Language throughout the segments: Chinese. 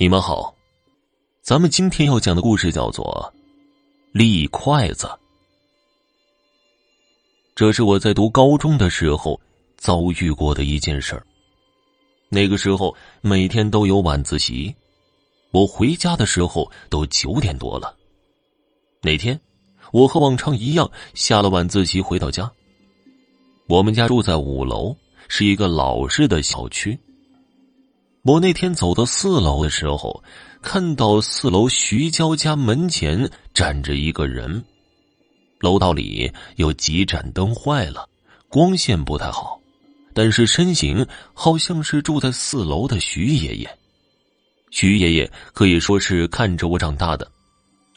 你们好，咱们今天要讲的故事叫做《立筷子》。这是我在读高中的时候遭遇过的一件事儿。那个时候每天都有晚自习，我回家的时候都九点多了。那天，我和往常一样下了晚自习回到家。我们家住在五楼，是一个老式的小区。我那天走到四楼的时候，看到四楼徐娇家门前站着一个人。楼道里有几盏灯坏了，光线不太好，但是身形好像是住在四楼的徐爷爷。徐爷爷可以说是看着我长大的，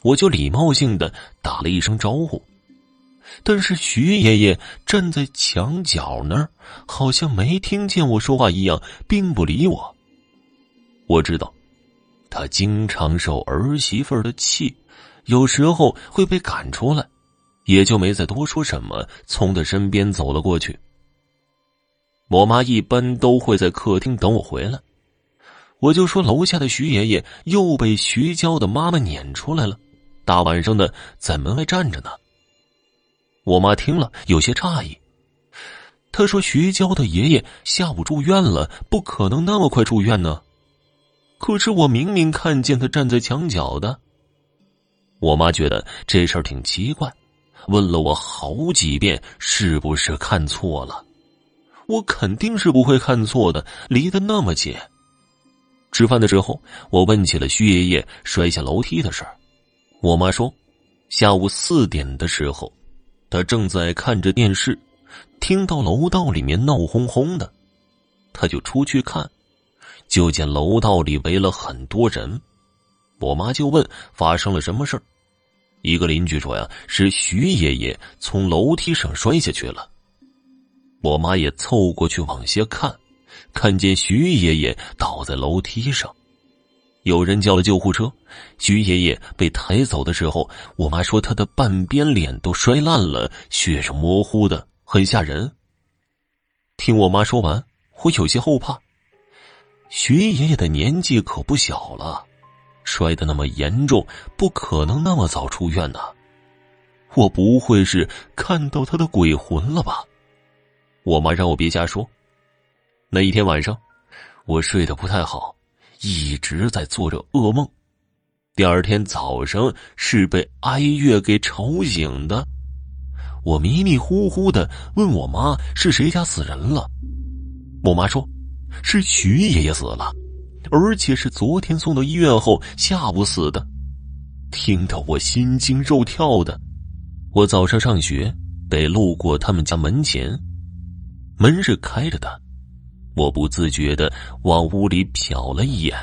我就礼貌性的打了一声招呼。但是徐爷爷站在墙角那儿，好像没听见我说话一样，并不理我。我知道，他经常受儿媳妇的气，有时候会被赶出来，也就没再多说什么，从他身边走了过去。我妈一般都会在客厅等我回来，我就说楼下的徐爷爷又被徐娇的妈妈撵出来了，大晚上的在门外站着呢。我妈听了有些诧异，她说：“徐娇的爷爷下午住院了，不可能那么快住院呢。”可是我明明看见他站在墙角的。我妈觉得这事儿挺奇怪，问了我好几遍是不是看错了。我肯定是不会看错的，离得那么近。吃饭的时候，我问起了徐爷爷摔下楼梯的事儿。我妈说，下午四点的时候，他正在看着电视，听到楼道里面闹哄哄的，他就出去看。就见楼道里围了很多人，我妈就问发生了什么事一个邻居说呀，是徐爷爷从楼梯上摔下去了。我妈也凑过去往下看，看见徐爷爷倒在楼梯上，有人叫了救护车。徐爷爷被抬走的时候，我妈说他的半边脸都摔烂了，血是模糊的，很吓人。听我妈说完，我有些后怕。徐爷爷的年纪可不小了，摔得那么严重，不可能那么早出院呢。我不会是看到他的鬼魂了吧？我妈让我别瞎说。那一天晚上，我睡得不太好，一直在做着噩梦。第二天早上是被哀乐给吵醒的。我迷迷糊糊的问我妈是谁家死人了，我妈说。是徐爷爷死了，而且是昨天送到医院后下午死的，听得我心惊肉跳的。我早上上学得路过他们家门前，门是开着的，我不自觉的往屋里瞟了一眼。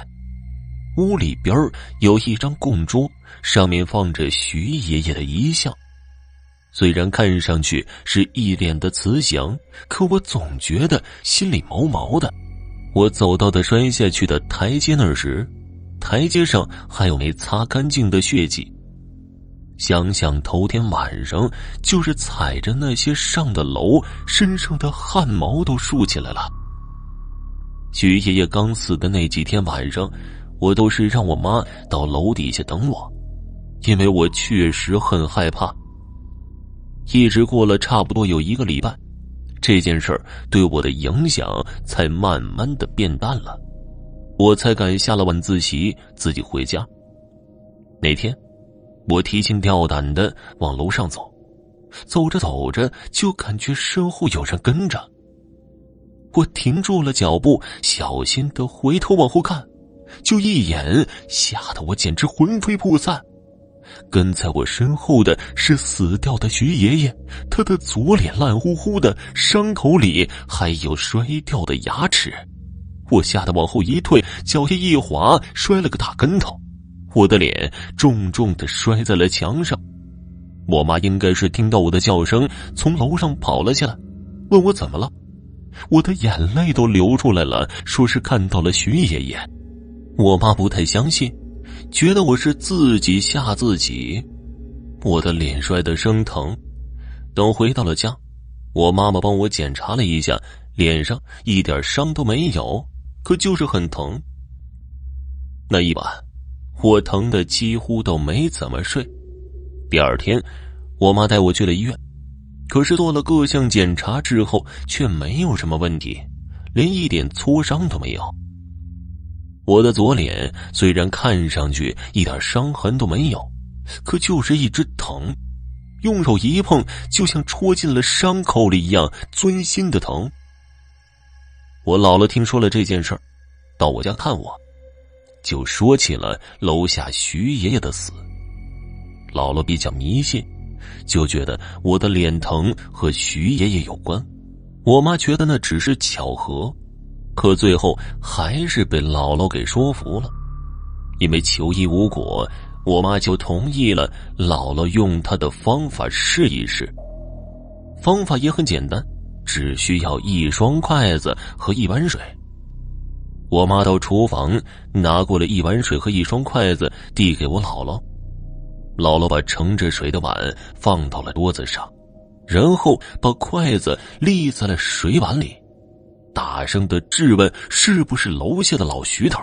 屋里边有一张供桌，上面放着徐爷爷的遗像，虽然看上去是一脸的慈祥，可我总觉得心里毛毛的。我走到的摔下去的台阶那儿时，台阶上还有没擦干净的血迹。想想头天晚上就是踩着那些上的楼，身上的汗毛都竖起来了。徐爷爷刚死的那几天晚上，我都是让我妈到楼底下等我，因为我确实很害怕。一直过了差不多有一个礼拜。这件事儿对我的影响才慢慢的变淡了，我才敢下了晚自习自己回家。那天，我提心吊胆的往楼上走，走着走着就感觉身后有人跟着。我停住了脚步，小心的回头往后看，就一眼，吓得我简直魂飞魄散。跟在我身后的是死掉的徐爷爷，他的左脸烂乎乎的，伤口里还有摔掉的牙齿。我吓得往后一退，脚下一滑，摔了个大跟头，我的脸重重的摔在了墙上。我妈应该是听到我的叫声，从楼上跑了下来，问我怎么了。我的眼泪都流出来了，说是看到了徐爷爷。我妈不太相信。觉得我是自己吓自己，我的脸摔得生疼。等回到了家，我妈妈帮我检查了一下，脸上一点伤都没有，可就是很疼。那一晚，我疼的几乎都没怎么睡。第二天，我妈带我去了医院，可是做了各项检查之后，却没有什么问题，连一点挫伤都没有。我的左脸虽然看上去一点伤痕都没有，可就是一直疼，用手一碰，就像戳进了伤口里一样，钻心的疼。我姥姥听说了这件事儿，到我家看我。就说起了楼下徐爷爷的死。姥姥比较迷信，就觉得我的脸疼和徐爷爷有关。我妈觉得那只是巧合，可最后还是被姥姥给说服了。因为求医无果，我妈就同意了姥姥用她的方法试一试。方法也很简单，只需要一双筷子和一碗水。我妈到厨房拿过了一碗水和一双筷子，递给我姥姥。姥姥把盛着水的碗放到了桌子上，然后把筷子立在了水碗里，大声的质问：“是不是楼下的老徐头？”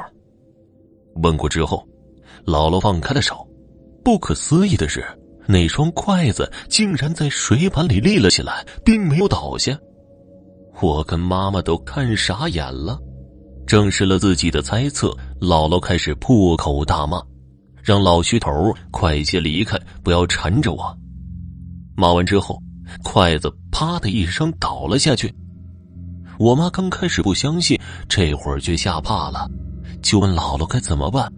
问过之后，姥姥放开了手。不可思议的是，那双筷子竟然在水碗里立了起来，并没有倒下。我跟妈妈都看傻眼了。证实了自己的猜测，姥姥开始破口大骂，让老徐头快些离开，不要缠着我。骂完之后，筷子啪的一声倒了下去。我妈刚开始不相信，这会儿却吓怕了，就问姥姥该怎么办。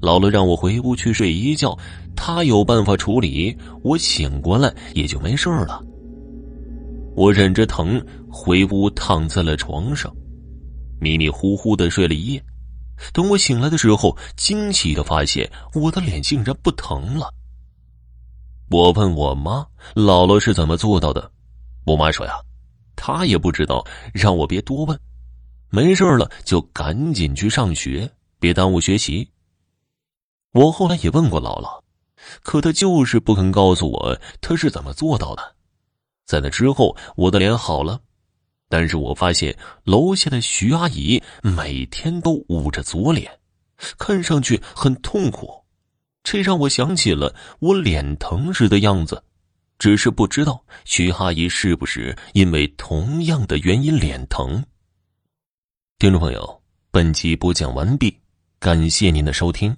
姥姥让我回屋去睡一觉，她有办法处理，我醒过来也就没事了。我忍着疼回屋躺在了床上。迷迷糊糊的睡了一夜，等我醒来的时候，惊喜的发现我的脸竟然不疼了。我问我妈：“姥姥是怎么做到的？”我妈说：“呀，他也不知道，让我别多问，没事了就赶紧去上学，别耽误学习。”我后来也问过姥姥，可她就是不肯告诉我她是怎么做到的。在那之后，我的脸好了。但是我发现楼下的徐阿姨每天都捂着左脸，看上去很痛苦，这让我想起了我脸疼时的样子，只是不知道徐阿姨是不是因为同样的原因脸疼。听众朋友，本集播讲完毕，感谢您的收听。